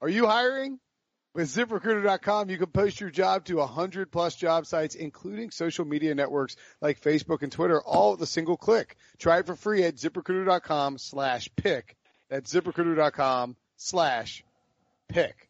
Are you hiring? With ZipRecruiter.com, you can post your job to 100 plus job sites, including social media networks like Facebook and Twitter, all with a single click. Try it for free at ZipRecruiter.com slash pick. That's ZipRecruiter.com slash pick.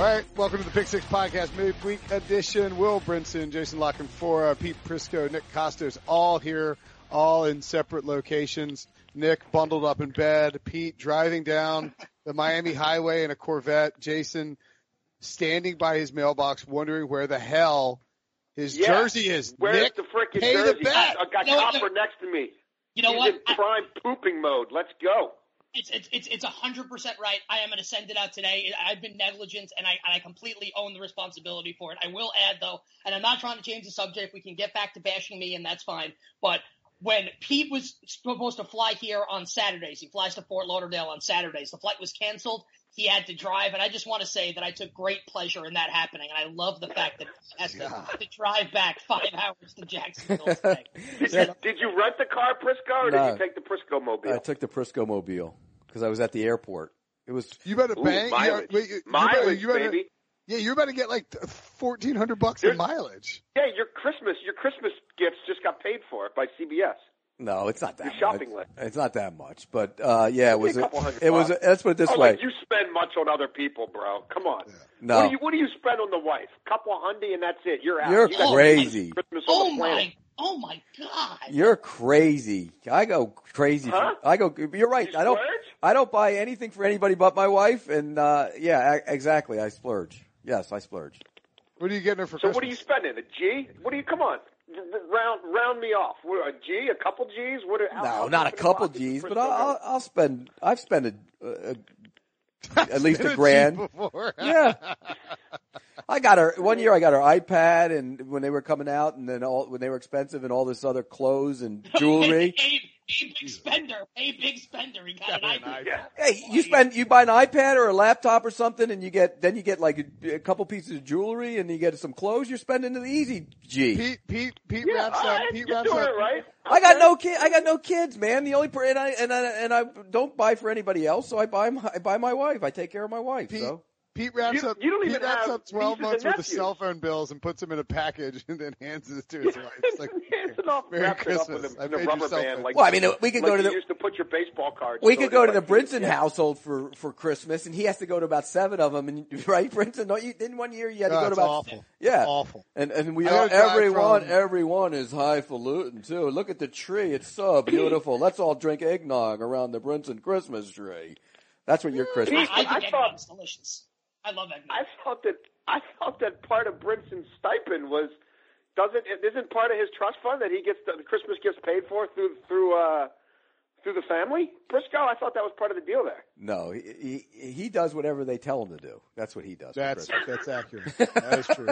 All right, welcome to the Pick Six Podcast midweek edition. Will Brinson, Jason La Canfora, Pete Prisco, Nick Kostos, all here, all in separate locations. Nick bundled up in bed, Pete driving down the Miami highway in a Corvette, Jason standing by his mailbox wondering where the hell his Yeah. jersey is. Where's Nick, the freaking jersey? the. I got You know what? Copper next to me. You know He's what? in prime pooping mode. Let's go. It's it's it's it's hundred percent right. I am going to send it out today. I've been negligent, and I and I completely own the responsibility for it. I will add though, and I'm not trying to change the subject. We can get back to bashing me, and that's fine. But when Pete was supposed to fly here on Saturdays, he flies to Fort Lauderdale on Saturdays. The flight was canceled. He had to drive, and I just want to say that I took great pleasure in that happening, and I love the fact that he has to, to drive back five hours to Jacksonville today. Did, you, did you rent the car, Prisco, or No. did you take the Prisco mobile? I took the Prisco mobile because I was at the airport. It was You better Ooh, bang. mileage, you, wait, you, you mileage better, you better, baby. Yeah, you're about to get like fourteen hundred bucks in mileage. Yeah, your Christmas, your Christmas gifts just got paid for by CBS. no, it's not that Your much. shopping list. It's not that much, but uh, yeah, it was. a A, it was. A, bucks. let's put it this oh, way. like you spend much on other people, bro. Come on. No. What do you What do you spend on the wife? Couple hundred, and that's it. You're out. You're You crazy. Christmas on Oh the planet. my, oh my God! You're crazy. I go crazy. Huh? For, I go. You're right. You I don't. I don't buy anything for anybody but my wife. And uh, yeah, a- exactly. I splurge. Yes, I splurge. What are you getting her for So Christmas? what are you spending? A G? What do you? Come on, R- r- round round me off. What, a G? A couple G's? What? How, No, how not a deep in couple G's, but I'll. I'll, I'll spend. I've spent a, a, at least a grand. before. Yeah. I got her one year. I got her iPad, and when they were coming out, and then all when they were expensive, and all this other clothes and jewelry. Hey, hey, big spender. Hey, big spender. He got an iPad. Yeah. hey, you spend you buy an iPad or a laptop or something, and you get then you get like a, a couple pieces of jewelry, and you get some clothes. You're spending the easy G. Pete, Pete, Pete Yeah, wraps up. right, Pete wraps doing up. it right. I got no kid. I got no kids, man. The only per and I and I and I don't buy for anybody else, so I buy my, I buy my wife. I take care of my wife. Pete, So Pete wraps You- up. you don't Pete even wraps have up twelve nieces months and worth of cell phone bills and puts them in a package and then hands it to his wife. It's like Hands it off, Merry wraps it up Christmas. in I a, in a rubber band. Like, Well, I mean, we could like go to the- used to put your baseball cards. we could go to the Brinson yeah. household for for Christmas, and he has to go to about seven of them. And right, Brinson? Don't you? Didn't one year you had to Oh, go to it's about awful. yeah, It's awful. And and we I all everyone from- everyone is highfalutin too. Look at the tree; it's so beautiful. Let's all drink eggnog around the Brinson Christmas tree. That's what your Christmas. I, I I think thought- delicious. I love eggnog. I thought that I thought that part of Brinson's stipend was doesn't it isn't part of his trust fund that he gets the Christmas gifts paid for through through uh through the family. Prisco, I thought that was part of the deal there. No, he, he he does whatever they tell him to do. That's what he does. That's Christmas. that's accurate. That is true.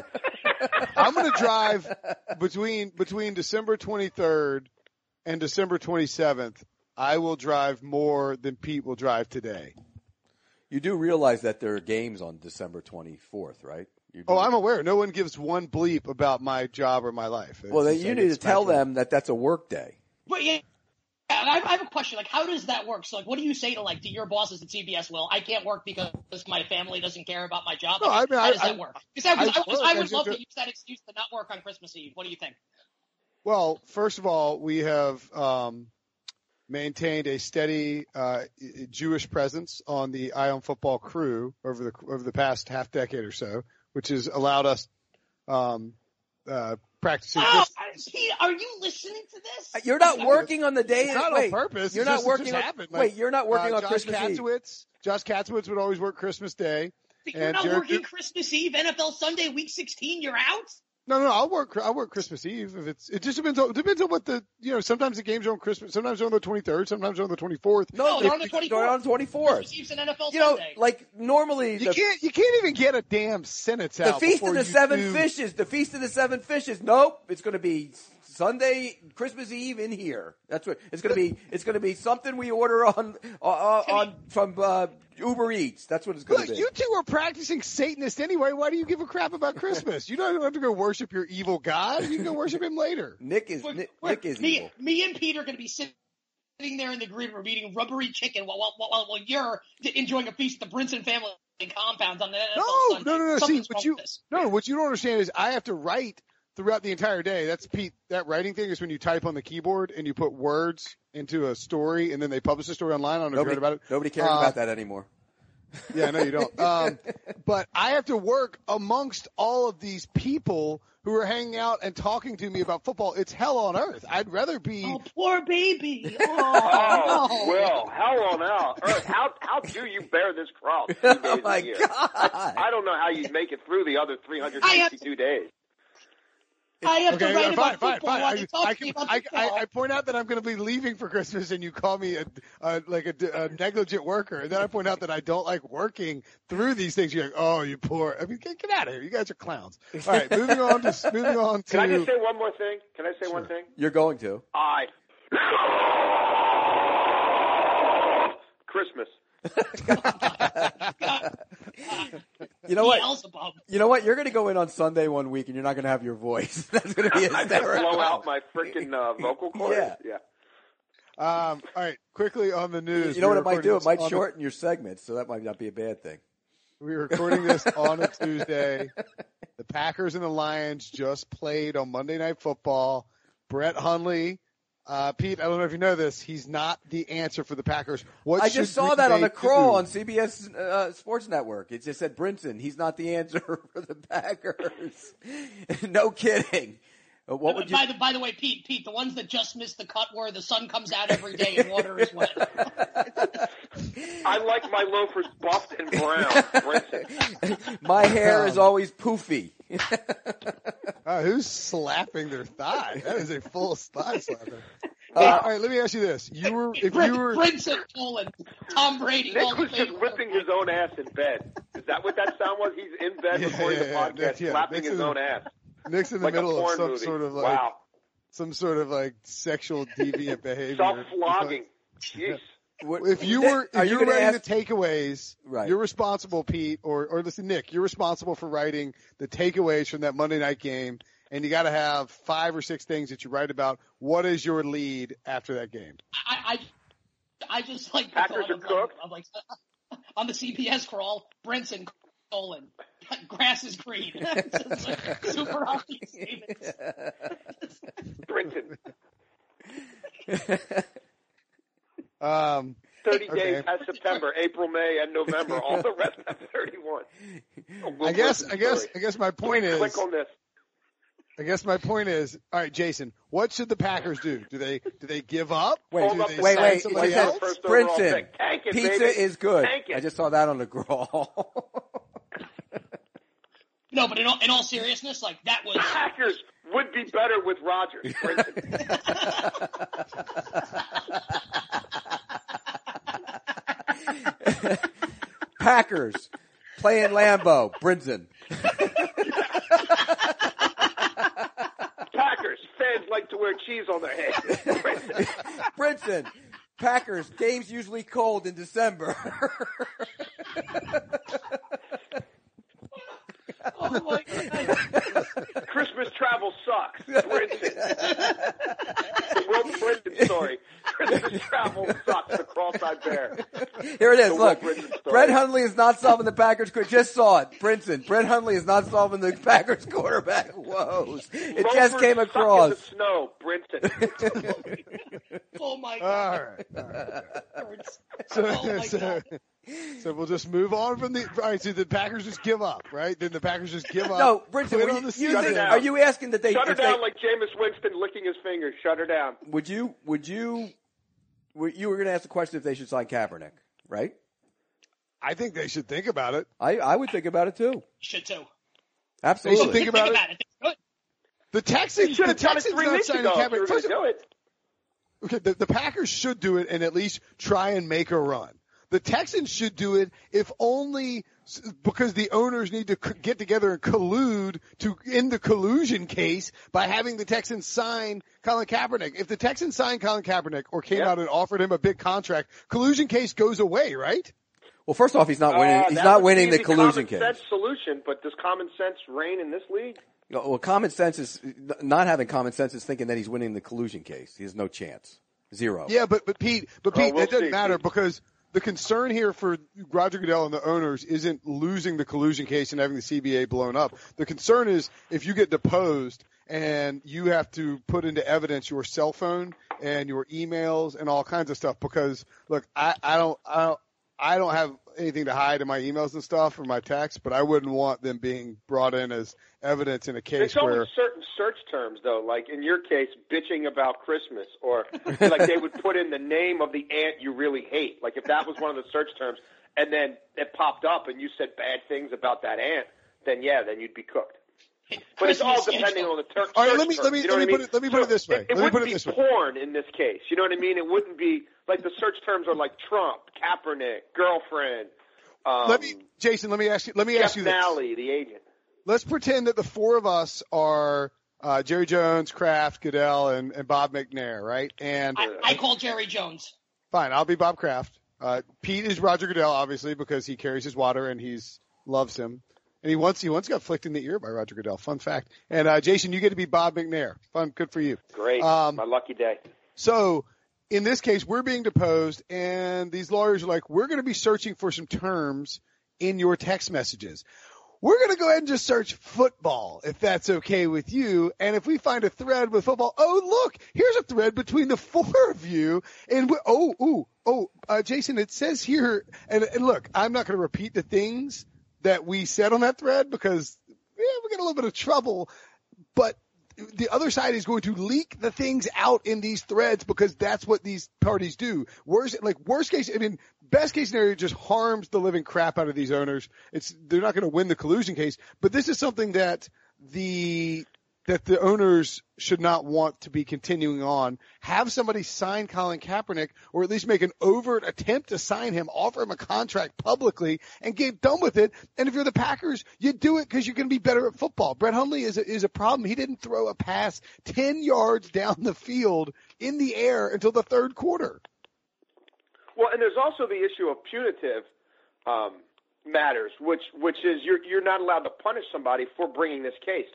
I'm going to drive between between December 23rd and December 27th. I will drive more than Pete will drive today. You do realize that there are games on December twenty fourth, right? Oh, I'm aware. No one gives one bleep about my job or my life. It's Well, then you need to tell speculative. them that that's a work day. But yeah, I I have a question. Like, how does that work? So, like, what do you say to like to your bosses at CBS? Well, I can't work because my family doesn't care about my job. No, Like, I mean, how I- does that I- work? Because I, I I. I I would love to use that excuse to not work on Christmas Eve. What do you think? Well, first of all, we have um, maintained a steady uh, Jewish presence on the Ion Football crew over the over the past half decade or so, which has allowed us um, uh, practicing. Oh, Christmas. Pete, are you listening to this? You're not working on the day. It's not wait, on purpose. You're It's not just- it working just on. happened. wait, you're not working uh, on Josh Christmas Eve. Katzowitz, Josh Katzowitz would always work Christmas Day. You're and not Jared working Christmas Eve, NFL Sunday, Week 16. You're out. No, no, I'll work. I'll work Christmas Eve if it's. It just depends on depends on what the you know. Sometimes the games are on Christmas. Sometimes they're on the twenty third. Sometimes they're on the twenty fourth. No, they're on the If- 24th. They're on the 24th. Christmas Eve's an NFL You know, Sunday. like normally You the, can't. You can't even get a damn sentence the out. The feast of the seven do- fishes. The feast of the seven fishes. Nope, it's going to be Sunday, Christmas Eve in here. That's what it's going to be. It's going to be something we order on uh, uh, on from uh, Uber Eats. That's what it's going to be. you two are practicing Satanist anyway. Why do you give a crap about Christmas? You don't have to go worship your evil god. You can go worship him later. Nick is We're- Nick, we're- Nick is me, evil. me and Pete are going to be sitting there in the green room eating rubbery chicken while while, while, while you're enjoying a feast at the Brinson family compounds on the NFL No, Sunday. no, no, no. See, what you no, what you don't understand is I have to write throughout the entire day. That's Pete. That writing thing is when you type on the keyboard and you put words into a story, and then they publish the story online. I don't know if you Nobody, heard about it. nobody cares Uh, about that anymore. Yeah, I know you don't. Um, but I have to work amongst all of these people who are hanging out and talking to me about football. It's hell on earth. I'd rather be. Oh, poor baby. Oh, Oh, no. Will, hell on out. Earth, how how do you bear this cross? Two days Oh my a year? god! I don't know how you make it through the other 362 days. I have Okay, to write fine, about fine, football fine. I, I, can, I. I, I point out that I'm going to be leaving for Christmas, and you call me a, a like a, a negligent worker, and then I point out that I don't like working through these things. You're like, oh, you poor. I mean, get, get out of here. You guys are clowns. All right, moving on to moving on to. Can I just say one more thing? Can I say one thing? You're going to. I. Christmas. You know what? Beelzebub. You know what? You're going to go in on Sunday one week, and you're not going to have your voice. That's going to be I just blow out my freaking uh, vocal cords. Yeah. yeah. Um, all right, quickly on the news. You know what it might do? It might on a- shorten your segments, so that might not be a bad thing. We're recording this on a Tuesday. The Packers and the Lions just played on Monday Night Football. Brett Hundley, uh, Pete, I don't know if you know this. He's not the answer for the Packers. What I just saw Green that on the crawl do? on CBS uh, Sports Network. It just said Brinson. He's not the answer for the Packers. no kidding. Uh, What would you? by the by the way, Pete, Pete, the ones that just missed the cut where the sun comes out every day and water is wet. I like my loafers buffed and brown. Brinson. My hair Um, is always poofy. Uh, who's slapping their thigh? That is a full thigh slapper. Uh, all right, let me ask you this: You were if Brin- you were Brinson Colin, Tom Brady. Nick Hall of was just Famer. whipping his own ass in bed. Is that what that sound was? He's in bed Yeah, recording yeah, the podcast, Nick, yeah. slapping Nick's his in- own ass. Nick's in the Like a middle of some movie. sort of like wow. some sort of like sexual deviant behavior. Self-flogging. Jeez. What- If you Nick, were are if you you were writing ask? the takeaways, Right. you're responsible, Pete, or or listen, Nick, you're responsible for writing the takeaways from that Monday night game, and you got to have five or six things that you write about. What is your lead after that game? I, I, I just like Packers are of, cooked. Of, like on the CBS crawl, Brinson Colin, grass is green. It's like super obvious statements. Brinson. Um, 30 Okay. days has September, April, May, and November. All the rest have 31. Oh, Will I guess I guess. I guess my point is Click on this. I guess my point is all right, Jason. What should the Packers do? Do they do they give up? Wait, do up they the wait, wait. somebody It said else? Brinson. it, Pizza baby. is good. Tank it. I just saw that on the crawl. No, but in all, in all seriousness, like that was Packers would be better with Rodgers. Packers playing Lambeau. Brinson. Packers fans like to wear cheese on their head. Brinson. Brinson. Packers games usually cold in December. my god. Christmas travel sucks. Brinson. the Will Brinson story. Christmas travel sucks. The cross I bear. Here it is. The Look, Will Brinson. Brett Hundley is not solving the Packers. qu- Just saw it. Brinson. Brett Hundley is not solving the Packers quarterback woes. It just came across. In the snow. Brinson. Oh my All god. right. All right. So, Oh my so, God. so we'll just move on from the. All right, so the Packers just give up, right? Then the Packers just give up. No, Brinson, quit you, the you think- are you asking that they, Shut her if they- down like Jameis Winston licking his fingers. Shut her down. would you, would you, were- you were going to ask the question if they should sign Kaepernick, right? I think they should think about it. I, I would think about it too. Should too. They Absolutely. should think about it. It's good. The Texans, should the have done it Texans three not weeks signing ago Kaepernick. First do it. Okay, the, the Packers should do it and at least try and make a run. The Texans should do it if only because the owners need to get together and collude to end the collusion case by having the Texans sign Colin Kaepernick. If the Texans signed Colin Kaepernick or came Yeah. out and offered him a big contract, collusion case goes away, right? Well, first off, he's not winning. Uh, he's not winning the collusion common case. sense solution, but does common sense reign in this league? No, Well, common sense is not having common sense is thinking that he's winning the collusion case. He has no chance, zero. Yeah, but but Pete, but Oh, Pete, we'll it doesn't see, matter Pete. because the concern here for Roger Goodell and the owners isn't losing the collusion case and having the CBA blown up. The concern is if you get deposed and you have to put into evidence your cell phone and your emails and all kinds of stuff. Because look, I, I don't, I don't, I don't have anything to hide in my emails and stuff or my texts, but I wouldn't want them being brought in as evidence in a case It's only where. certain search terms, though. Like in your case, bitching about Christmas, or like they would put in the name of the aunt you really hate. Like if that was one of the search terms, and then it popped up and you said bad things about that aunt, then yeah, then you'd be cooked. But it's all depending on the ter- All right, search let me- term, let me- you know let me what I put it- let me put it this way. It, it Let me wouldn't put it be this way. porn in this case. You know what I mean? It wouldn't be like the search terms are like Trump, Kaepernick, girlfriend. Um, Let me, Jason. Let me ask you. Let me Jeff ask you this. Nally, the agent. let's pretend that the four of us are uh, Jerry Jones, Kraft, Goodell, and, and Bob McNair, right? And I, I call Jerry Jones. fine, I'll be Bob Kraft. Uh, Pete is Roger Goodell, obviously, because he carries his water and he's loves him. And he once he once got flicked in the ear by Roger Goodell. Fun fact. And uh, Jason, you get to be Bob McNair. Fun, good for you. Great, Um, my lucky day. So in this case, we're being deposed, and these lawyers are like, we're going to be searching for some terms in your text messages. We're going to go ahead and just search football, if that's okay with you. And if we find a thread with football, oh look, here's a thread between the four of you. And we, oh, ooh, oh, uh, Jason, it says here, and, and look, I'm not going to repeat the things that we said on that thread because yeah, we get a little bit of trouble. But the other side is going to leak the things out in these threads because that's what these parties do. Worst, like worst case, I mean, best case scenario just harms the living crap out of these owners. It's, they're not going to win the collusion case, but this is something that the, that the owners should not want to be continuing on. Have somebody sign Colin Kaepernick or at least make an overt attempt to sign him, offer him a contract publicly and get done with it. And if you're the Packers, you do it because you're going to be better at football. Brett Hundley is a, is a problem. He didn't throw a pass 10 yards down the field in the air until the third quarter. Well, and there's also the issue of punitive um, matters, which which is you're you're not allowed to punish somebody for bringing this case.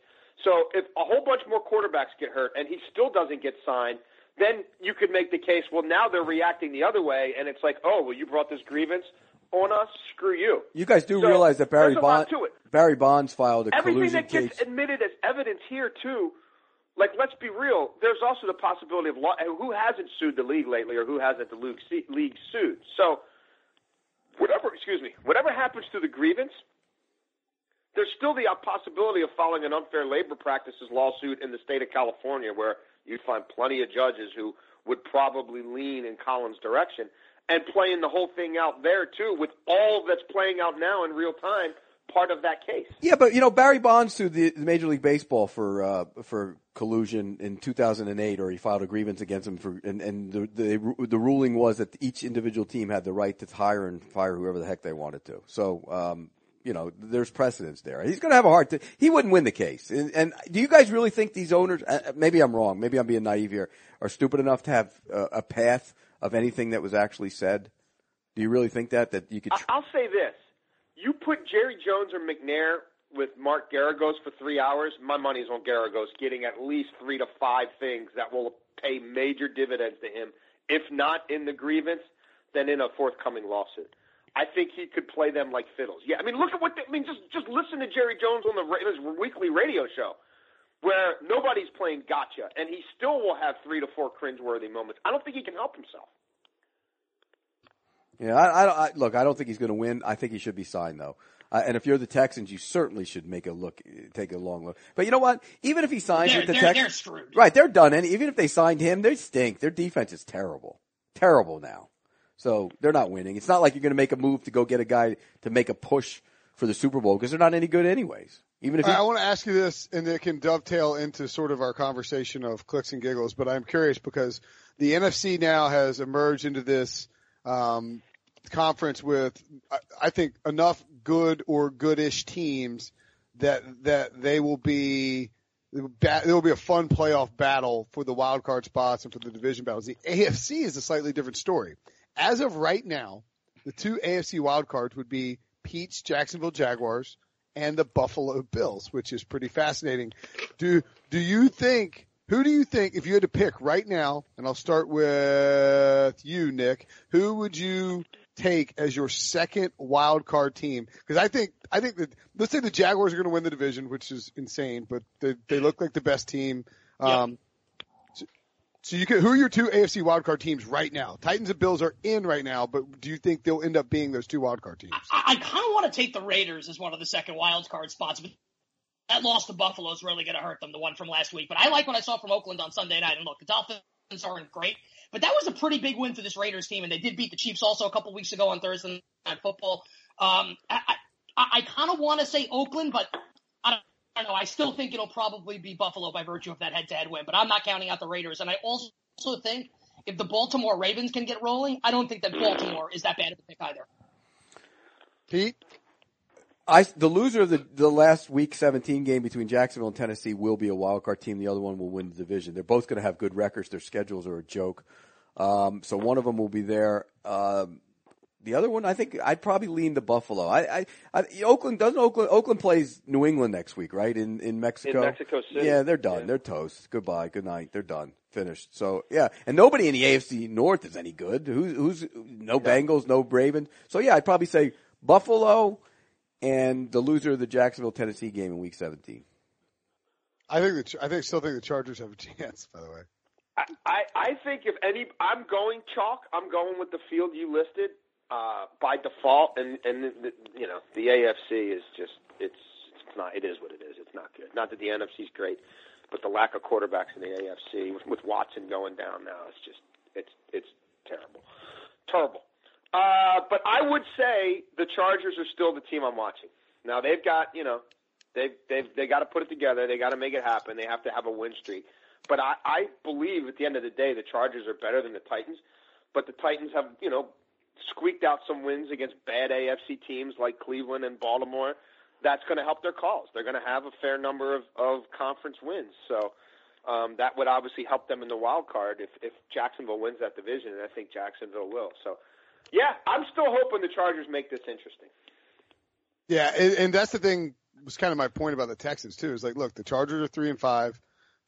So if a whole bunch more quarterbacks get hurt and he still doesn't get signed, then you could make the case. Well, now they're reacting the other way, and it's like, oh, well, you brought this grievance on us. Screw you. You guys do So, realize that Barry Bonds to it. Barry Bonds filed a Everything collusion that gets case. admitted as evidence here too. Like, let's be real. There's also the possibility of law. Who hasn't sued the league lately, or who hasn't the league, league sued? So, whatever. Excuse me. Whatever happens to the grievance, there's still the possibility of filing an unfair labor practices lawsuit in the state of California, where you'd find plenty of judges who would probably lean in Colin's direction, and playing the whole thing out there too, with all that's playing out now in real time, part of that case. Yeah, but you know Barry Bonds sued the Major League Baseball for uh, for collusion in 2008, or he filed a grievance against him for, and, and the, the the ruling was that each individual team had the right to hire and fire whoever the heck they wanted to. So. Um, you know, there's precedence there. He's going to have a hard time. He wouldn't win the case. And, and do you guys really think these owners? Uh, maybe I'm wrong. Maybe I'm being naive here. Are stupid enough to have uh, a path of anything that was actually said? Do you really think that that you could? I- I'll say this: you put Jerry Jones or McNair with Mark Geragos for three hours, my money's on Garagos getting at least three to five things that will pay major dividends to him. If not in the grievance, then in a forthcoming lawsuit. I think he could play them like fiddles. Yeah, I mean, look at what they, I mean. Just just listen to Jerry Jones on the ra- his weekly radio show, where nobody's playing gotcha, and he still will have three to four cringeworthy moments. I don't think he can help himself. Yeah, I, I, don't- I look. I don't think he's going to win. I think he should be signed though. Uh, and if you're the Texans, you certainly should make a look, take a long look. But you know what? Even if he signs They're, with the they're, Texans, right? They're done. And even if they signed him, they stink. Their defense is terrible, terrible now. So they're not winning. It's not like you're going to make a move to go get a guy to make a push for the Super Bowl because they're not any good anyways. Even if I, he, I want to ask you this, and it can dovetail into sort of our conversation of clicks and giggles. But I'm curious because the NFC now has emerged into this um, conference with, I, I think, enough good or goodish teams that that they will be there will be a fun playoff battle for the wild card spots and for the division battles. The AFC is a slightly different story. As of right now, the two AFC wild cards would be Pete's Jacksonville Jaguars and the Buffalo Bills, which is pretty fascinating. Do do you think who do you think if you had to pick right now, and I'll start with you, Nick, who would you take as your second wild card team? Because I think I think that let's say the Jaguars are going to win the division, which is insane, but they they look like the best team. Um, so you can, who are your two AFC wildcard teams right now? Titans and Bills are in right now, but do you think they'll end up being those two wildcard teams? I, I kind of want to take the Raiders as one of the second wildcard spots, but that loss to Buffalo is really going to hurt them, the one from last week. But I like what I saw from Oakland on Sunday night. And look, the Dolphins aren't great, but that was a pretty big win for this Raiders team, and they did beat the Chiefs also a couple weeks ago on Thursday Night Football. Um, I, I, I kind of want to say Oakland, but I don't, I know. I still think it'll probably be Buffalo by virtue of that head-to-head win, but I'm not counting out the Raiders. And I also think if the Baltimore Ravens can get rolling, I don't think that Baltimore is that bad of a pick either. Pete, I the loser of the the last week 17 game between Jacksonville and Tennessee will be a wild card team. The other one will win the division. They're both going to have good records. Their schedules are a joke. Um, so one of them will be there. Um, the other one, I think I'd probably lean to Buffalo. I, I, I, Oakland doesn't Oakland Oakland plays New England next week, right? In in Mexico. In Mexico City. Yeah, they're done. Yeah. They're toast. Goodbye. Good night. They're done. Finished. So yeah, and nobody in the AFC North is any good. Who's who's no Bengals, no Ravens. So yeah, I'd probably say Buffalo and the loser of the Jacksonville Tennessee game in Week 17. I think the, I think still think the Chargers have a chance. By the way, I, I I think if any, I'm going chalk. I'm going with the field you listed uh, by default, and and the, you know the AFC is just it's it's not it is what it is. It's not good. Not that the NFC's great, but the lack of quarterbacks in the AFC with, with Watson going down now, it's just it's it's terrible, terrible. Uh, but I would say the Chargers are still the team I'm watching. Now they've got you know they've they've they got to put it together. They got to make it happen. They have to have a win streak. But I, I believe at the end of the day, the Chargers are better than the Titans. But the Titans have you know squeaked out some wins against bad AFC teams like Cleveland and Baltimore. That's going to help their cause. They're going to have a fair number of, of conference wins. So um, that would obviously help them in the wild card if, if Jacksonville wins that division, and I think Jacksonville will. So, yeah, I'm still hoping the Chargers make this interesting. yeah, and, and that's the thing. Was kind of my point about the Texans too. Is like, look, the Chargers are three and five,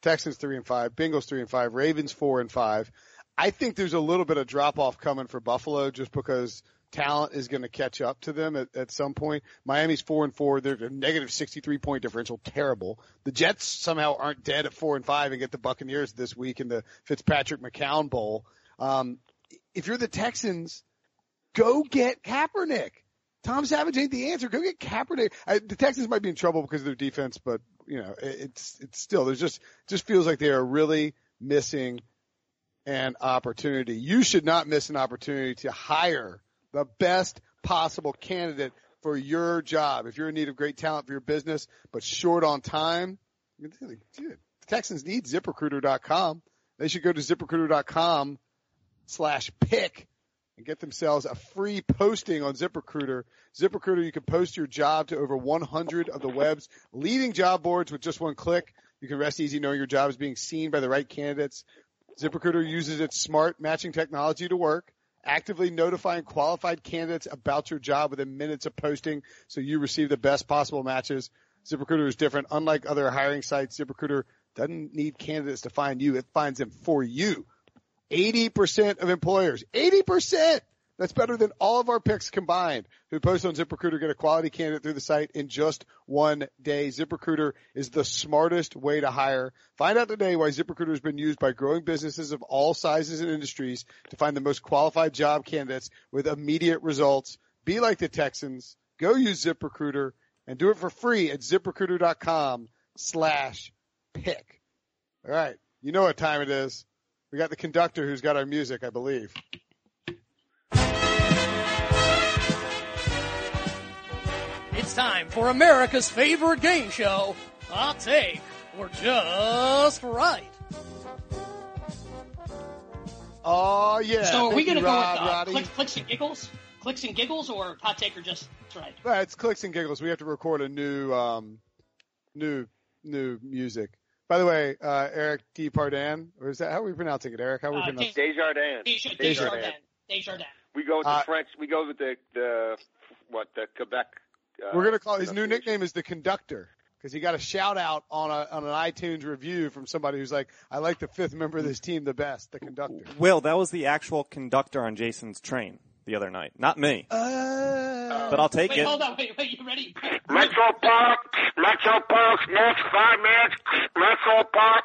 Texans three and five, Bengals three and five, Ravens four and five. I think there's a little bit of drop off coming for Buffalo just because talent is going to catch up to them at, at some point. Miami's four and four. They're a negative 63 point differential. Terrible. The Jets somehow aren't dead at four and five and get the Buccaneers this week in the Fitzpatrick McCown Bowl. Um, if you're the Texans, go get Kaepernick. Tom Savage ain't the answer. Go get Kaepernick. I, the Texans might be in trouble because of their defense, but you know, it, it's, it's still, there's just, just feels like they are really missing an opportunity. You should not miss an opportunity to hire the best possible candidate for your job. If you're in need of great talent for your business, but short on time, the Texans need ziprecruiter.com. They should go to ziprecruiter.com slash pick and get themselves a free posting on ZipRecruiter. ZipRecruiter, you can post your job to over 100 of the web's leading job boards with just one click. You can rest easy knowing your job is being seen by the right candidates. ZipRecruiter uses its smart matching technology to work, actively notifying qualified candidates about your job within minutes of posting so you receive the best possible matches. ZipRecruiter is different. Unlike other hiring sites, ZipRecruiter doesn't need candidates to find you. It finds them for you. 80% of employers, 80%! That's better than all of our picks combined who post on ZipRecruiter get a quality candidate through the site in just one day. ZipRecruiter is the smartest way to hire. Find out today why ZipRecruiter has been used by growing businesses of all sizes and industries to find the most qualified job candidates with immediate results. Be like the Texans. Go use ZipRecruiter and do it for free at ziprecruiter.com slash pick. All right. You know what time it is. We got the conductor who's got our music, I believe. It's It's time for America's favorite game show, Hot Take or Just Right. Oh yeah. so are we Thank going to go with Rob, uh, Roddy. click, clicks and giggles? Clicks and giggles or hot take or just right? Uh, it's clicks and giggles. We have to record a new, um, new, new music. By the way, uh, Eric D. Pardan, or is that how are we pronouncing it, Eric? How are we Uh, pronouncing? Desjardins. Desjardins. Desjardins. Desjardins. Desjardins. We go with the Uh, French. We go with the the what the Quebec. Uh, We're gonna call his new nickname is the Conductor because he got a shout out on a on an iTunes review from somebody who's like, I like the fifth member of this team the best, the Conductor. Will, that was the actual conductor on Jason's train the other night, not me. Uh, But I'll take Wait, it. hold on. Wait, wait. You ready? Metro Park, Metro Park, next five minutes, Metro Park.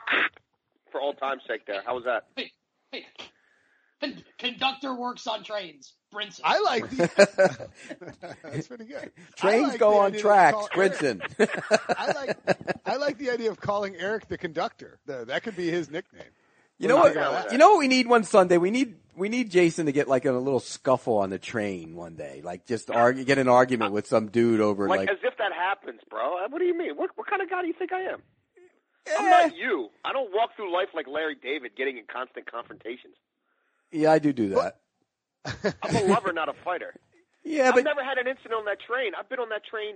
For old time's sake, there. How was that? Wait, wait. Con- conductor works on trains. Brinson. I like the. That's pretty good. Trains like go on idea tracks, call- Brinson. I like I like the idea of calling Eric the Conductor. Though that could be his nickname. You know What what? you think about that? You know what we need one Sunday? We need we need Jason to get like a little scuffle on the train one day, like just argue, get an argument with some dude over Like, like. as if that happens, bro. Uh, What do you mean? What what kind of guy do you think I am? I'm eh, not you. I don't walk through life like Larry David, getting in constant confrontations. yeah, I do do that. I'm a lover, not a fighter. Yeah, I've but never had an incident on that train. I've been on that train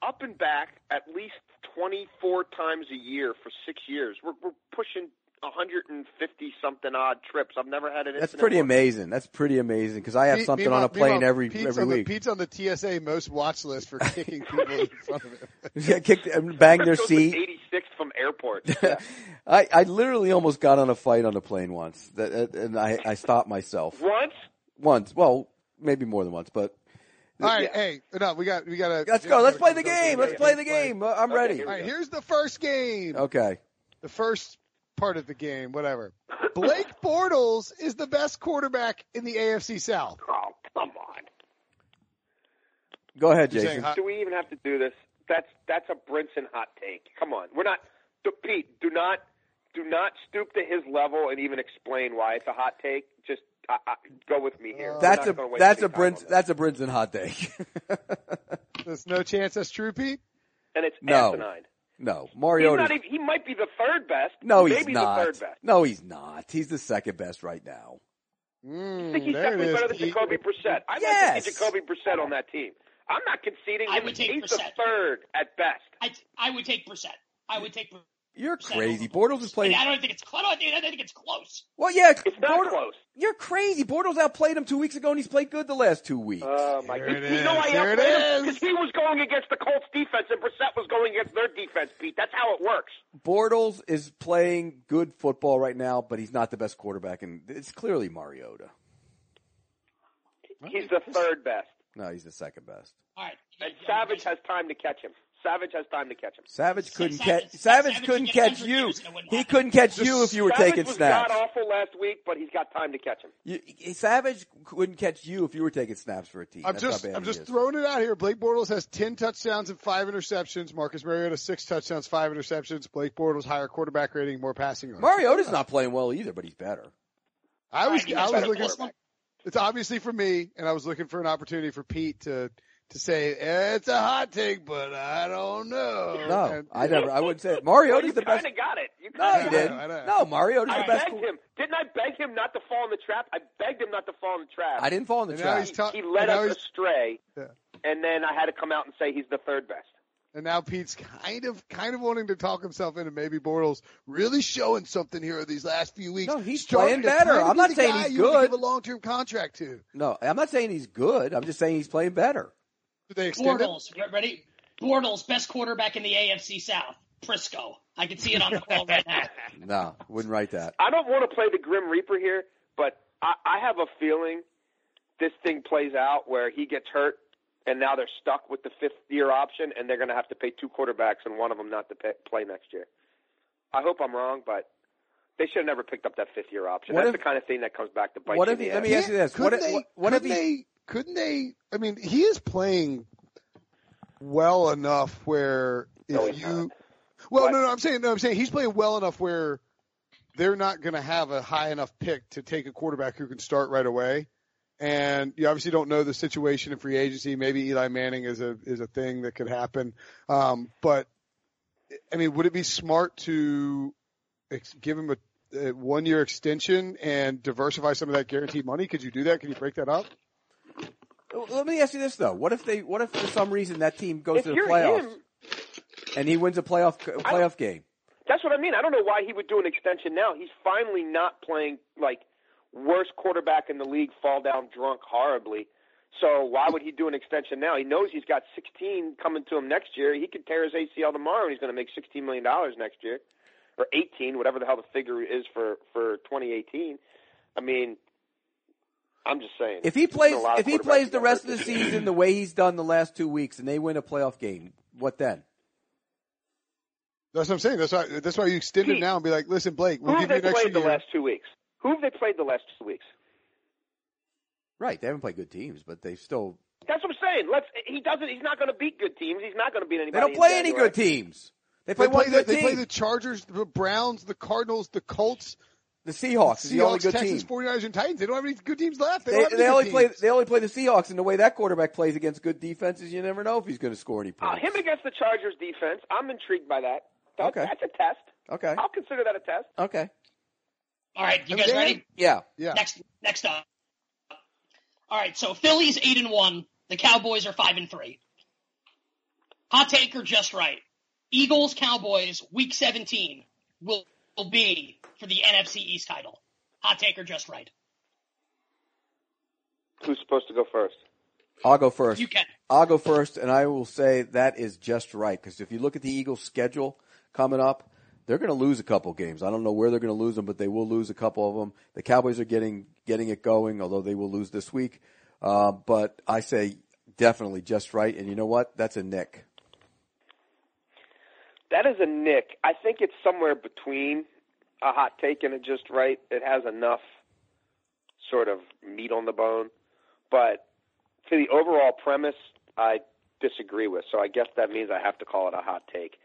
up and back at least 24 times a year for six years. We're, we're pushing 150 something odd trips. I've never had an that's pretty once. amazing. That's pretty amazing because I have Me- something on a plane every Pete's every on the, week. Pete's on the TSA most watch list for kicking people in front of him. Yeah, kicked and banged their seat. 86th from airport. I, I literally almost got on a fight on a plane once, that, and I, I stopped myself Once, once. Well, maybe more than once, but All right, Yeah. hey, no, we got we got to. let's go. Let's play the game. Let's play the game. I'm ready. All right, here's the first game. Okay. The first part of the game, whatever. Blake Bortles is the best quarterback in the AFC South. oh come on. Go ahead, You're saying Jason. hot- Do we even have to do this? That's that's a Brinson hot take. Come on, we're not. do- Pete, do not do not stoop to his level and even explain why it's a hot take. Just I, I, go with me here. We're That's a gonna that's a time Brins that's a Brinson hot take. There's no chance that's true, Pete. and it's No. asinine. No, He's Mariota. he might be the third best. No, he's not. the third best. No, he's not. He's the second best right now. Mm, I think he's there it definitely is, better than Pete. Jacoby Brissett. I'd Yes. like to see Jacoby Brissett on that team. I'm not conceding I him. would take He's the third at best. I, I would take Brissett. I would take. Brissett You're crazy. Bortles. Bortles is playing. I don't think it's close. I don't think, I think it's close. Well, yeah, It's not Bortles- close. You're crazy. Bortles outplayed him two weeks ago, and he's played good the last two weeks. Oh my There god! it You know is. why There it is. Because he was going against the Colts defense, and Brissett was going against their defense. Pete, that's how it works. Bortles is playing good football right now, but he's not the best quarterback, and it's clearly Mariota. He's the third best, No, he's the second best. All right. and Savage has time to catch him. Savage has time to catch him. Savage couldn't Savage- catch. Savage Savage couldn't catch you. years and it wouldn't He couldn't catch you if you were Savage taking was snaps. god awful last week, but he's got time to catch him. You, Savage couldn't catch you if you were taking snaps for a team. I'm That's just I'm just is. throwing it out here. Blake Bortles has ten touchdowns and five interceptions. Marcus Mariota six touchdowns, five interceptions. Blake Bortles higher quarterback rating, more passing yards. Mariota's not playing well either, but he's better. I was Alright, I was looking. It's obviously for me, and I was looking for an opportunity for Pete to to say eh, it's a hot take, but I don't know. No, And- I never. I wouldn't say it. Well, Mariota's you the best. kind of got it. You No, kind he got didn't. it. No, Mariota's I the best. I begged him. Didn't I beg him not to fall in the trap? I begged him not to fall in the trap. I didn't fall in the And trap. he's ta- he led us he's- astray, Yeah. and then I had to come out and say he's the third best. And now Pete's kind of kind of wanting to talk himself into maybe Bortles really showing something here these last few weeks. No, he's Starting playing to better. I'm be not the saying guy he's you good. Give a long term contract to. No, I'm not saying he's good. I'm just saying he's playing better. Did they extend? Bortles, re- ready? Bortles, best quarterback in the AFC South. Prisco. I can see it on the call right now. No, wouldn't write that. I don't want to play the Grim Reaper here, but I, I have a feeling this thing plays out where he gets hurt, and now they're stuck with the fifth year option, and they're going to have to pay two quarterbacks and one of them not to pay, play next year. I hope I'm wrong, but they should have never picked up that fifth year option. What That's if- the kind of thing that comes back to bite what you if in he- the let me ask you this. What Couldn't if- they, what- what if couldn't he- they? Couldn't they? I mean, he is playing well enough where if No, you, not. well, What? no, no, I'm saying, no, I'm saying he's playing well enough where they're not going to have a high enough pick to take a quarterback who can start right away, and you obviously don't know the situation in free agency. Maybe Eli Manning is a is a thing that could happen, um, but I mean, would it be smart to ex- give him a, a one year extension and diversify some of that guaranteed money? Could you do that? Can you break that up? Let me ask you this though: What if they? What if for some reason that team goes If to the playoffs him, and he wins a playoff playoff game? That's what I mean. I don't know why he would do an extension now. He's finally not playing like worst quarterback in the league, fall down drunk horribly. So why would he do an extension now? He knows he's got 16 coming to him next year. He could tear his ACL tomorrow, and he's going to make 16 million dollars next year, or 18, whatever the hell the figure is for for 2018. I mean, I'm just saying. If he plays, been a lot if he plays the rest of the season the way he's done the last two weeks, and they win a playoff game, what then? That's what I'm saying. That's why that's why you extend it now and be like, listen, Blake, who we'll have give you they an extra played the last two weeks? Who have they played the last two weeks? Right, they haven't played good teams, but they still That's what I'm saying. Let's. He doesn't. He's not going to beat good teams. He's not going to beat anybody. they don't play any good teams. They play They one play, the, good they team. play the Chargers, the Browns, the Cardinals, the Colts, the Seahawks is the only Seahawks, good Texans, team. 49ers, and Titans. They don't have any good teams left. They, They, don't have they good only play. They only play the Seahawks, and the way that quarterback plays against good defenses, you never know if he's going to score any Uh, points. him against the Chargers defense. I'm intrigued by that. That- Okay. That's a test. Okay, I'll consider that a test. okay, All right, you Okay. guys ready? yeah. Yeah. Next, next up. All right, so Philly's eight and one. The Cowboys are five and three. Hot take or just right? Eagles Cowboys Week 17 will, will be for the NFC East title. Hot take or just right? Who's supposed to go first? I'll go first. You can. I'll go first, and I will say that is just right because if you look at the Eagles' schedule coming up, they're going to lose a couple games. I don't know where they're going to lose them, but they will lose a couple of them. The Cowboys are getting getting it going, although they will lose this week. Uh, but I say definitely just right, and you know what? That's a nick. That is a nick. I think it's somewhere between a hot take and a just right. It has enough sort of meat on the bone, but to the overall premise, I disagree with. So I guess that means I have to call it a hot take.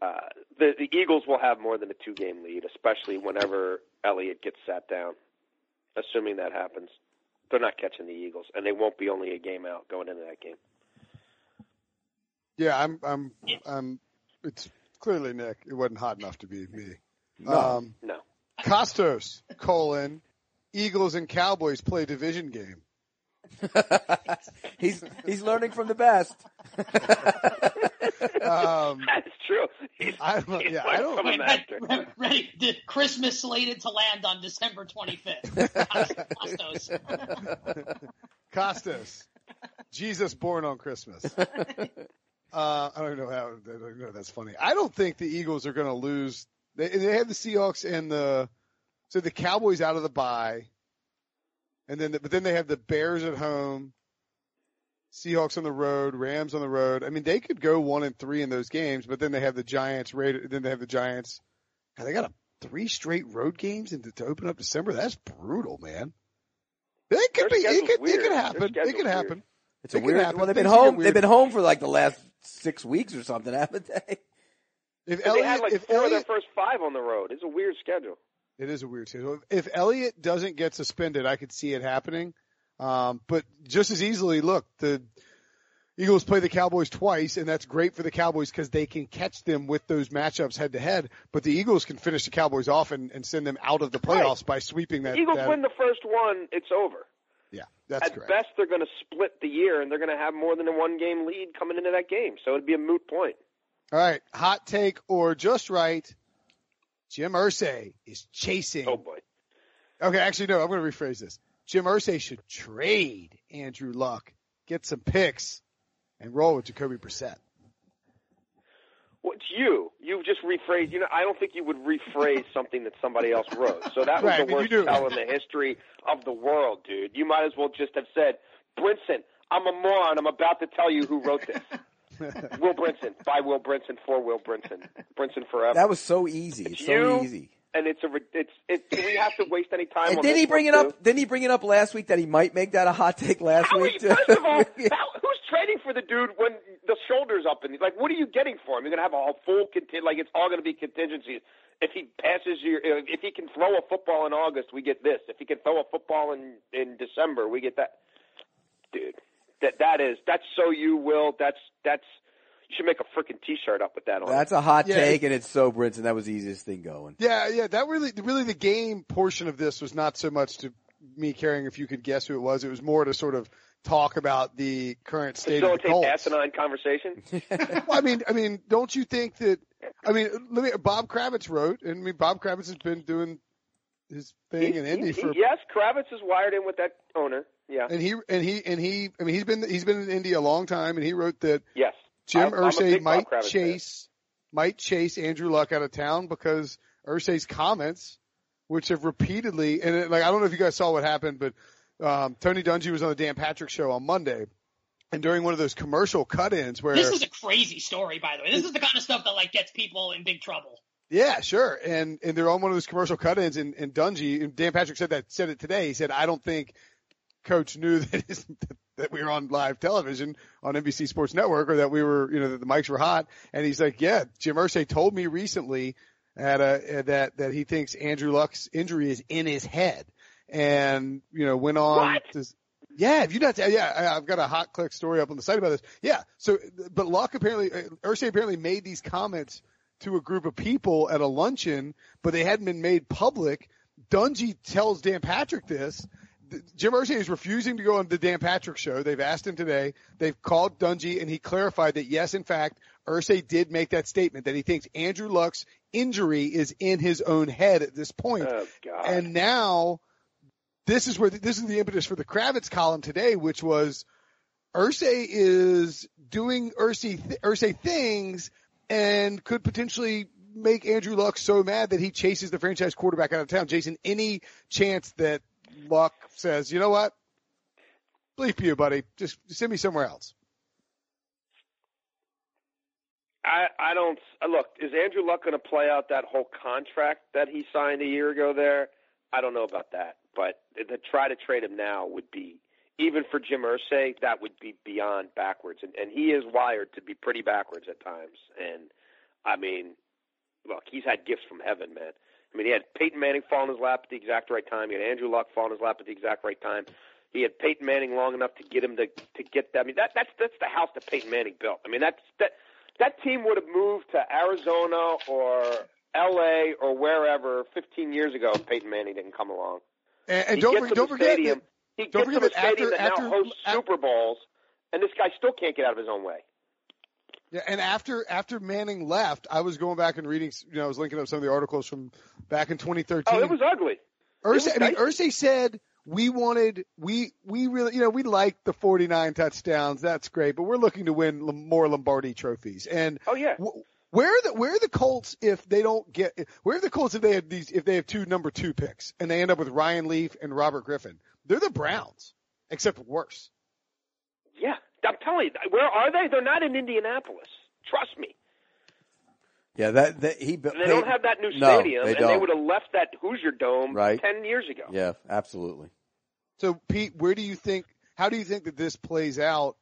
Uh, the the Eagles will have more than a two game lead, especially whenever Elliott gets sat down. Assuming that happens, they're not catching the Eagles, and they won't be only a game out going into that game. Yeah, I'm, I'm, I'm. It's clearly Nick. It wasn't hot enough to be me. No. Um, No. Kostos colon Eagles and Cowboys play division game. he's he's learning from the best. Um, That's true. He's, I don't- he's yeah, I don't- from Wait, master. ready, ready, Christmas slated to land on December 25th. Kostos. Kostos, Jesus born on Christmas. Uh, I don't know how. I don't know. That's funny. I don't think the Eagles are going to lose. They, they have the Seahawks and the so the Cowboys out of the bye, and then the, but then they have the Bears at home, Seahawks on the road, Rams on the road. I mean, they could go one and three in those games, but then they have the Giants. Raiders, then they have the Giants. God, they got a three straight road games and to, to open up December. That's brutal, man. It could be. It could. It could happen. It could happen. It's a It weird. Well, they've been Things home. They've been home for like the last six weeks or something, haven't they? If But Elliott, they had like if four of their first five on the road. It's a weird schedule. it is a weird schedule. If Elliott doesn't get suspended, I could see it happening. Um, but just as easily, look, the Eagles play the Cowboys twice, and that's great for the Cowboys because they can catch them with those matchups head to head. But the Eagles can finish the Cowboys off and, and send them out of the playoffs by sweeping that. Eagles that- win the first one, it's over. Yeah, that's At correct. best, they're going to split the year, and they're going to have more than a one game lead coming into that game. So it'd be a moot point. All right, hot take or just right. Jim Irsay is chasing. Oh boy. Okay, actually, no, I'm going to rephrase this. Jim Irsay should trade Andrew Luck, get some picks, and roll with Jacoby Brissett. It's you. You've just rephrased. You know, I don't think you would rephrase something that somebody else wrote. So that was Right, the worst tell in the history of the world, dude. You might as well just have said, Brinson, I'm a moron. I'm about to tell you who wrote this. Will Brinson. By Will Brinson for Will Brinson. Brinson forever. That was so easy. It's, It's so easy. and it's a it's it. Do we have to waste any time? And on did this he bring it too? up? Didn't he bring it up last week that he might make that a hot take last week? first of all, trading for the dude when the shoulders up and he's like, what are you getting for him? You're gonna have a full contingent, like it's all gonna be contingencies. if he passes your, if he can throw a football in August, we get this. If he can throw a football in in December, we get that. Dude, that that is that's so you will. That's that's you should make a freaking T-shirt up with that on. That's a hot Yeah. take, and it's so Brinson. That was the easiest thing going. Yeah, yeah. That really, really, the game portion of this was not so much to me caring if you could guess who it was. It was more to sort of talk about the current state of the Colts. asinine conversation. well, I mean, I mean, don't you think that? I mean, let me. Bob Kravitz wrote, and I mean, Bob Kravitz has been doing his thing He- in Indy he- for, yes, Kravitz is wired in with that owner. Yeah. and he and he and he. I mean, he's been he's been in Indy a long time, and he wrote that Yes. Jim I'm- I'm Irsay might Kravitz fan. chase might chase Andrew Luck out of town because Irsay's comments, which have repeatedly and it, like I don't know if you guys saw what happened, but um, Tony Dungy was on the Dan Patrick show on Monday, and during one of those commercial cut-ins where This is a crazy story, by the way. This is the kind of stuff that like gets people in big trouble. Yeah, sure. And and they're on one of those commercial cut-ins, and, and Dungy and Dan Patrick said that said it today. He said, "I don't think Coach knew that his, that we were on live television on NBC Sports Network, or that we were, you know, that the mics were hot." And he's like, "Yeah, Jim Irsay told me recently at a, that that he thinks Andrew Luck's injury is in his head." And you know, went on What? to yeah, if you not, yeah, I've got a hot click story up on the site about this. Yeah, so but Luck apparently, uh, Irsay apparently made these comments to a group of people at a luncheon, but they hadn't been made public. Dungy tells Dan Patrick this. Jim Irsay is refusing to go on the Dan Patrick show. They've asked him today. They've called Dungy, and he clarified that yes, in fact, Irsay did make that statement that he thinks Andrew Luck's injury is in his own head at this point. Oh God. And now this is where the, this is the impetus for the Kravitz column today, which was Irsay is doing Irsay th- Irsay things and could potentially make Andrew Luck so mad that he chases the franchise quarterback out of town. Jason, any chance that Luck says, you know what? Bleep you, buddy. Just send me somewhere else. I, I don't look. Is Andrew Luck going to play out that whole contract that he signed a year ago? There, I don't know about that. But to try to trade him now would be, even for Jim Irsay, that would be beyond backwards. And, and he is wired to be pretty backwards at times. And I mean, look, he's had gifts from heaven, man. I mean, he had Peyton Manning fall in his lap at the exact right time. He had Andrew Luck fall in his lap at the exact right time. He had Peyton Manning long enough to get him to to get that. I mean, that that's that's the house that Peyton Manning built. I mean, that's that that team would have moved to Arizona or L.A. or wherever 15 years ago if Peyton Manning didn't come along. And, and don't, don't forget stadium. that, he don't gets to forget the stadium after- that after- now hosts after- Super Bowls, and this guy still can't get out of his own way. Yeah, and after after Manning left, I was going back and reading. You know, I was linking up some of the articles from back in 2013. Oh, it was ugly. Irsay, I mean. Irsay said we wanted we we really you know we liked the 49 touchdowns. That's great, but we're looking to win more Lombardi trophies. And Oh yeah. wh- where are the where are the Colts if they don't get where are the Colts if they have these if they have two number two picks and they end up with Ryan Leaf and Robert Griffin? They're the Browns, except worse. Yeah, I'm telling you, where are they? They're not in Indianapolis. Trust me. Yeah, that, that he. built- They don't have that new No, stadium, they and they don't. would have left that Hoosier Dome Right. ten years ago. Yeah, absolutely. So Pete, where do you think? How do you think that this plays out?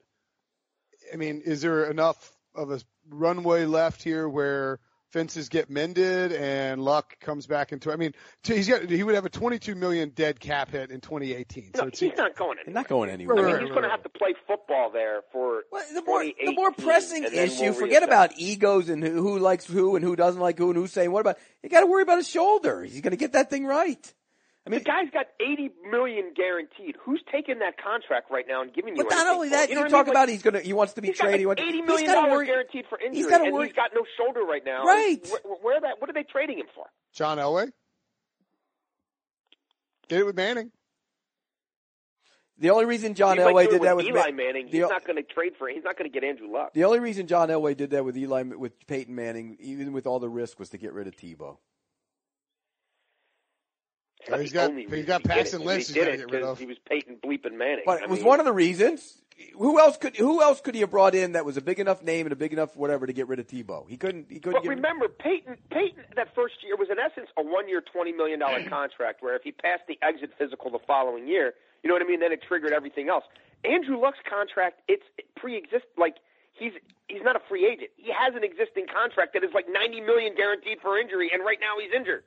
I mean, is there enough of a runway left here where fences get mended and Luck comes back into? I mean, he's got he would have a 22 million dead cap hit in 2018. So No, it's he's not going anywhere. not going anywhere. I mean, he's right, going to right. have to play football there for Well, the more the more pressing issue. we'll forget about egos and who, who likes who and who doesn't like who and who's saying what about. You got to worry about his shoulder. He's going to get that thing right. I mean, The guy's got eighty million guaranteed. Who's taking that contract right now and giving you? but not only that, you you, know I talk mean? about Like, he's going to he wants to be He's got traded. he like wants, eighty he's million gotta dollars worry- guaranteed for injury, gotta and worry- he's got no shoulder right now. Right. Where, where that? What are they trading him for? John Elway. Did it with Manning. The only reason John he Elway do did that with with Eli Ma- Manning. the- He's not going to trade for. He's not going to get Andrew Luck. The only reason John Elway did that with Eli with Peyton Manning, even with all the risk, was to get rid of Tebow. It's not he's got- only he's reason got he did Paxton it. Lynch He he's did it get rid 'cause of. He was Peyton bleeping Manning. But I it was mean, one of the reasons. Who else could who else could he have brought in that was a big enough name and a big enough whatever to get rid of Tebow? He couldn't. He couldn't. But get rid- remember, Peyton, Peyton, that first year was in essence a one-year, twenty million dollar contract. Where if he passed the exit physical the following year, you know what I mean, then it triggered everything else. Andrew Luck's contract, it's it pre-exist like he's he's not a free agent. He has an existing contract that is like 90 million guaranteed for injury, and right now he's injured.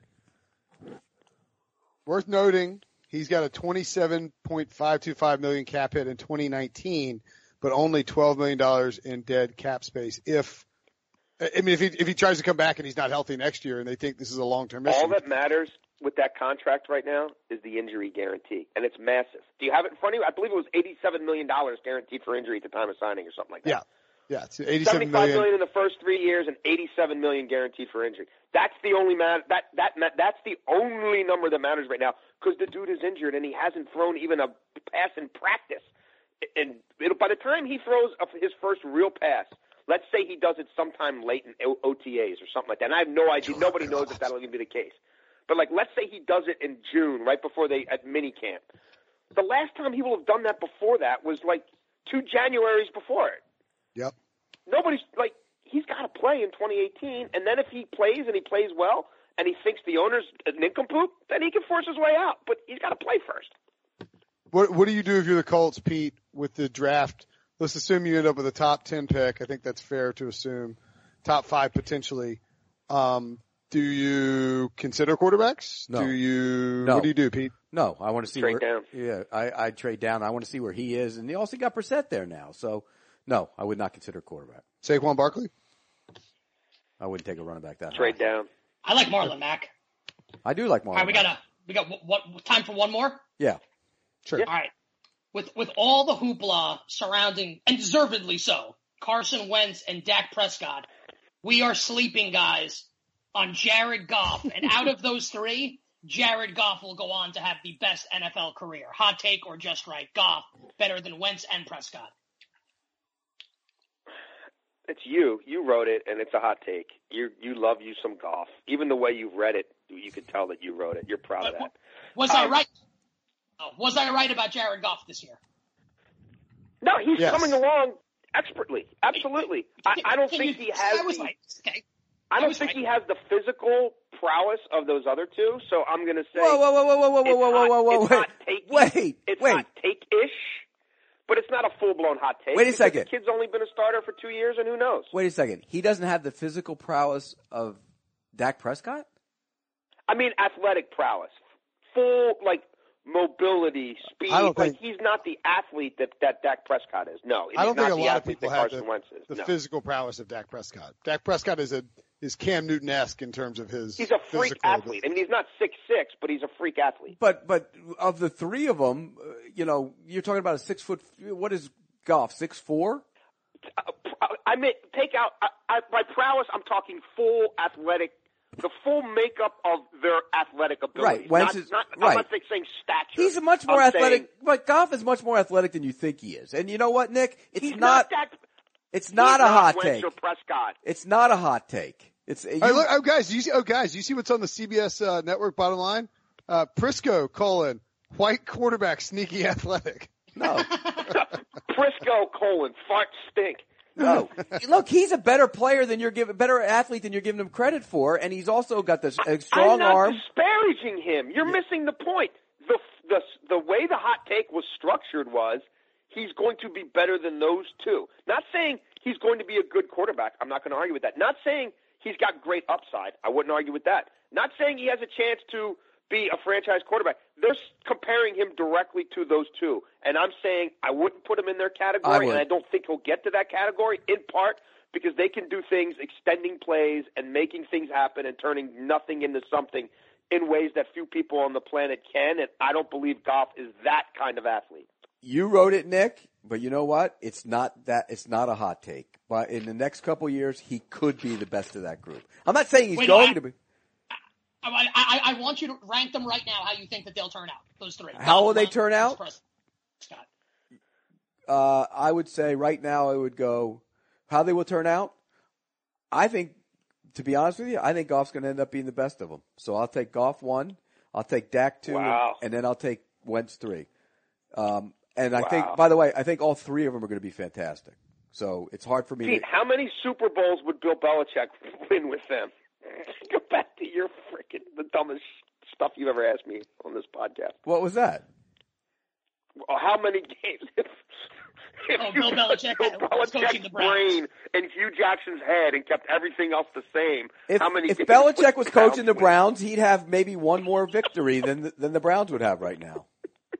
Worth noting, he's got a 27.525 million cap hit in 2019, but only 12 million dollars in dead cap space. If I mean, if he if he tries to come back and he's not healthy next year, and they think this is a long term issue, All that matters with that contract right now is the injury guarantee, and it's massive. Do you have it in front of you? I believe it was 87 million dollars guaranteed for injury at the time of signing, or something like that. yeah, yeah, it's 87 Seventy-five million. million in the first three years and eighty-seven million guaranteed for injury. That's the only man. That that that's the only number that matters right now because the dude is injured and he hasn't thrown even a pass in practice. And it'll, by the time he throws a, his first real pass, let's say he does it sometime late in O- OTAs or something like that. And I have no idea. Nobody knows if that'll even be the case. But like, let's say he does it in June, right before they at minicamp. The last time he will have done that before that was like two Januaries before it Yep. nobody's like he's got to play in 2018, and then if he plays and he plays well, and he thinks the owner's a nincompoop, then he can force his way out. But he's got to play first. What What do you do if you're the Colts, Pete, with the draft? Let's assume you end up with a top ten pick. I think that's fair to assume. Top five potentially. Um, do you consider quarterbacks? No. Do you? No. What do you do, Pete? No, I want to see Trade where. down. Yeah, I I trade down. I want to see where he is, and they also got Brissett there now. So, no, I would not consider quarterback. Saquon Barkley. I wouldn't take a running back that Trade high. down. I like Marlon Mack. I do like Marlon. All right, we got a we got what, what time for one more? Yeah, Sure. All right. With with all the hoopla surrounding and deservedly so, Carson Wentz and Dak Prescott, we are sleeping guys on Jared Goff. and out of those three, Jared Goff will go on to have the best NFL career. Hot take or just right? Goff better than Wentz and Prescott. It's you. You wrote it, and it's a hot take. You you love you some Goff. Even the way you read it, you could tell that you wrote it. You're proud of that. Was I Um, right? Oh, was I right about Jared Goff this year? No, he's Yes. coming along expertly. Absolutely. I, I don't Can think you- he has. I was the, right. Okay. I I don't was think right. he has the physical prowess of those other two. So I'm going to say. Whoa, whoa, whoa, whoa, whoa, whoa, it's whoa, whoa, hot- whoa, whoa, it's wait, hot take- wait, It's wait. hot take-ish, but it's not a full-blown hot take. Wait a second. The kid's only been a starter for two years, and who knows? Wait a second. He doesn't have the physical prowess of Dak Prescott. I mean, athletic prowess, full like mobility, speed. I don't like think- he's not the athlete that that Dak Prescott is. No, I don't he's think not a lot of people have the, the no. physical prowess of Dak Prescott. Dak Prescott is a is Cam Newton esque in terms of his. He's a freak physical athlete. I mean, he's not six six, but he's a freak athlete. But but of the three of them, uh, you know, you're talking about a six foot. What is Goff? Six four? I mean, take out I, I, by prowess. I'm talking full athletic, the full makeup of their athletic ability. Right, Wentz Not, is- not, right. I'm not saying stature. He's much more I'm athletic. saying but Goff is much more athletic than you think he is. And you know what, Nick? It's he's not. that. It's not he's a hot Wentz take. Prescott. It's not a hot take. It's you, All right, look, oh guys, you see? Oh guys, you see what's on the CBS uh, network bottom line? Uh, Prisco colon white quarterback sneaky athletic. no. Prisco colon fart stink. No, look, he's a better player than you're giving, better athlete than you're giving him credit for, and he's also got this a strong I'm not arm. disparaging him. You're missing the point. The the the way the hot take was structured was he's going to be better than those two. Not saying he's going to be a good quarterback. I'm not going to argue with that. Not saying he's got great upside. I wouldn't argue with that. Not saying he has a chance to be a franchise quarterback. They're comparing him directly to those two, and I'm saying I wouldn't put him in their category, would. and I don't think he'll get to that category in part because they can do things, extending plays and making things happen and turning nothing into something in ways that few people on the planet can. And I don't believe Goff is that kind of athlete. You wrote it, Nick, but you know what? It's not that. It's not a hot take. But in the next couple years, he could be the best of that group. I'm not saying he's Wait, no, going I- to be. I, I, I want you to rank them right now. How you think that they'll turn out? Those three. How will they turn out? Prescott. Uh, I would say right now, I would go. How they will turn out? I think, to be honest with you, I think Goff's going to end up being the best of them. So I'll take Goff one. I'll take Dak two, Wow. and, and then I'll take Wentz three. Um, and I Wow. think, by the way, I think all three of them are going to be fantastic. So it's hard for me Pete, to. how many Super Bowls would Bill Belichick win with them? Go back to your freaking the dumbest stuff you've ever asked me on this podcast. What was that? Well, How many games? If, if Oh, you Bill Belichick Bill uh, Belichick's the brain and Hue Jackson's head and kept everything else the same. If, how many if games Belichick was coaching the win? Browns, he'd have maybe one more victory than the, than the Browns would have right now.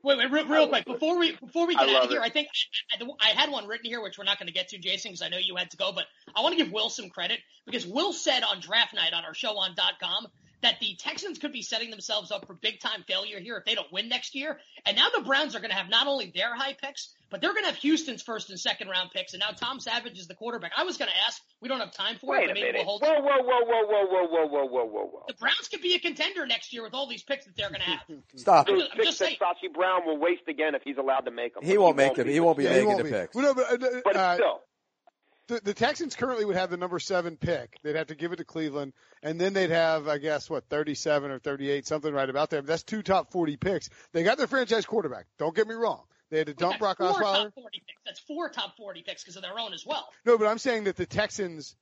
Wait, wait, real, real quick before we before we get out of here, it. I think I, I had one written here, which we're not going to get to, Jason, because I know you had to go. But I want to give Will some credit because Will said on draft night on our show on .com that the Texans could be setting themselves up for big time failure here if they don't win next year. And now the Browns are going to have not only their high picks, but they're going to have Houston's first and second round picks. And now Tom Savage is the quarterback. I was going to ask, we don't have time for it, Wait but a maybe minute. we'll hold Whoa, whoa, whoa, whoa, whoa, whoa, whoa, whoa, whoa, whoa, whoa. The Browns could be a contender next year with all these picks that they're going to have. Stop I'm it. Those I'm just saying. Sashi Brown will waste again if he's allowed to make them. He won't make them. be. He won't be Yeah, making won't the be. picks. Well, no, but, uh, But uh, still, the, the Texans currently would have the number seven pick. They'd have to give it to Cleveland, and then they'd have, I guess, what, 37 or 38, something right about there. But that's two top 40 picks. They got their franchise quarterback. Don't get me wrong. They had to dump That's Brock four Osweiler. top 40 picks. That's four top 40 picks because of their own as well. No, but I'm saying that the Texans,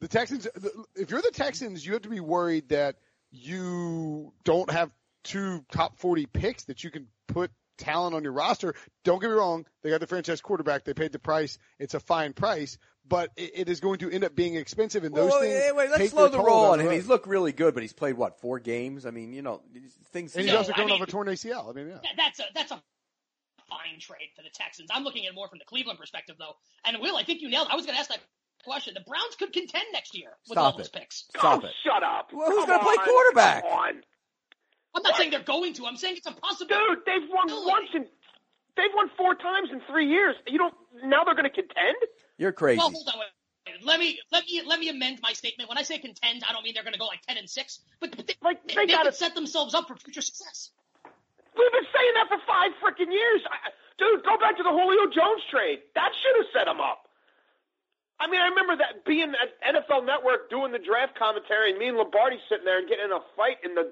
the Texans, if you're the Texans, you have to be worried that you don't have two top 40 picks that you can put talent on your roster. Don't get me wrong. They got the franchise quarterback. They paid the price. It's a fine price, but it, it is going to end up being expensive and those Well, things. wait, wait, let's slow the roll down on him. He's looked really good, but he's played what four games? I mean, you know, things. and he's No, also I coming mean- off a torn ACL. I mean, yeah. That's a that's a fine trade for the Texans. I'm looking at it more from the Cleveland perspective, though. And Will, I think you nailed. it. I was going to ask that question. The Browns could contend next year with Stop all those picks. Stop oh, it. shut up. Well, who's gonna play quarterback? Come on. I'm not saying they're going to. I'm saying it's a possibility. Dude, they've won Really? once in they've won four times in three years. You don't now they're gonna contend? You're crazy. Well, hold on. Wait, wait. Let me let me let me amend my statement. When I say contend, I don't mean they're going to go like ten and six, but, but they, Like, they, they they gotta- could set themselves up for future success. We've been saying that for five freaking years. I, dude, go back to the Julio Jones trade. That should have set him up. I mean, I remember that being at NFL Network doing the draft commentary, and me and Lombardi sitting there and getting in a fight in the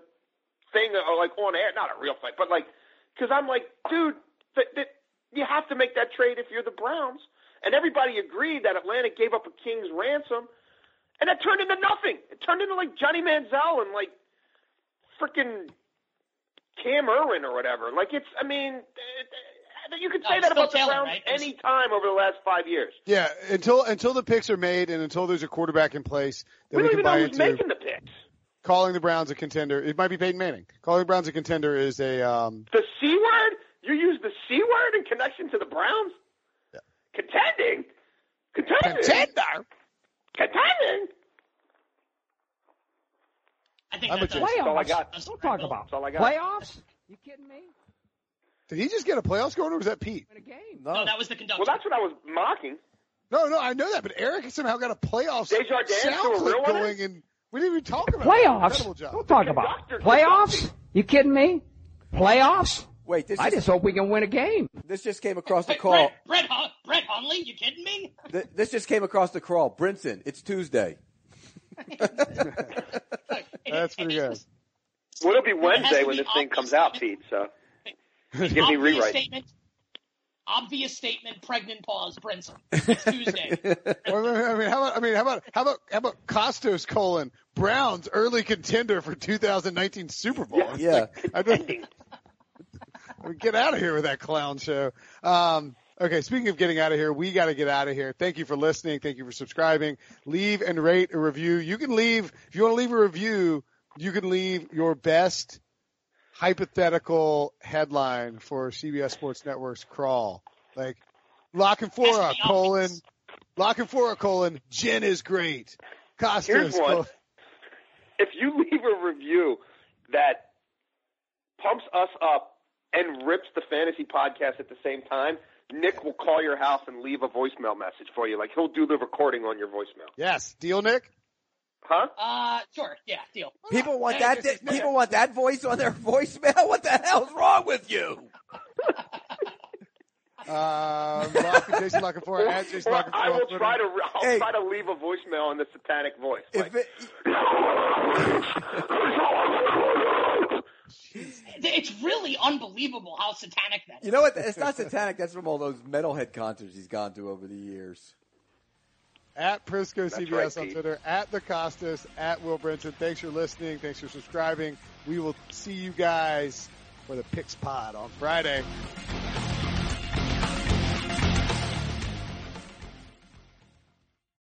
thing, or like on air, not a real fight, but like, because I'm like, dude, th- th- you have to make that trade if you're the Browns, and everybody agreed that Atlanta gave up a king's ransom, and that turned into nothing. It turned into like Johnny Manziel and like freaking Cam Erving or whatever. Like it's, I mean, uh, you could say it's that still about the Browns right? Any time over the last five years. Yeah, until until the picks are made and until there's a quarterback in place that We we, don't can even know buy who's into. making the picks. Calling the Browns a contender. It might be Peyton Manning. Calling the Browns a contender is a um, The C word? You use the C word in connection to the Browns? Contending? Contending? contender. Contending? I think I'm that's a a- That's all I got. that's Don't talk about That's all I got. playoffs. You kidding me? Did he just get a playoffs going, or was that Pete? Win a game. no. No, that was the conductor. Well, that's what I was mocking. No, no, I know that, but Eric somehow got a playoffs Desjardins sound clip real going, and we didn't even talk about it. Playoffs. Incredible job. Don't talk about playoffs. You kidding me? Playoffs. Wait, this I just, just hope we can win a game. this just came across the call. Brett, Brett, Hun- Brett Hundley, you kidding me? This just came across the call. Brinson, it's Tuesday. That's pretty good. Well, it'll be Wednesday to when be this thing obvious comes out. Pete, so. Obvious Give me rewrite. statement. Obvious statement. Pregnant pause. Brinson. It's Tuesday. I mean, how about I mean, how about how about how about Kostos colon Browns early contender for 2019 Super Bowl? Yeah. Yeah. like, I don't, I mean, get out of here with that clown show. Um, okay, speaking of getting out of here, we got to get out of here. Thank you for listening. Thank you for subscribing. Leave and rate a review. You can leave if you want to leave a review. You can leave your best hypothetical headline for CBS Sports Network's crawl, like La Canfora colon. La Canfora colon Jen is great. Kostos Here's one. colon- If you leave a review that pumps us up and rips the fantasy podcast at the same time, Nick will call your house and leave a voicemail message for you. Like he'll do the recording on your voicemail. Yes, deal, Nick. Huh? Uh, sure. Yeah, deal. People want Hey, that. this is- people want that voice on their voicemail. What the hell's wrong with you? Um, Lock, Jason La Canfora at Jason Or Lock I will Twitter. try to I'll Hey. try to leave a voicemail in the satanic voice. If Like, it, It's really unbelievable how satanic that is. you know what? It's not satanic. That's from all those metalhead concerts he's gone to over the years. At Prisco CBS right, on Twitter, at the Kostos, at Will Brinson. Thanks for listening. Thanks for subscribing. We will see you guys for the Picks Pod on Friday.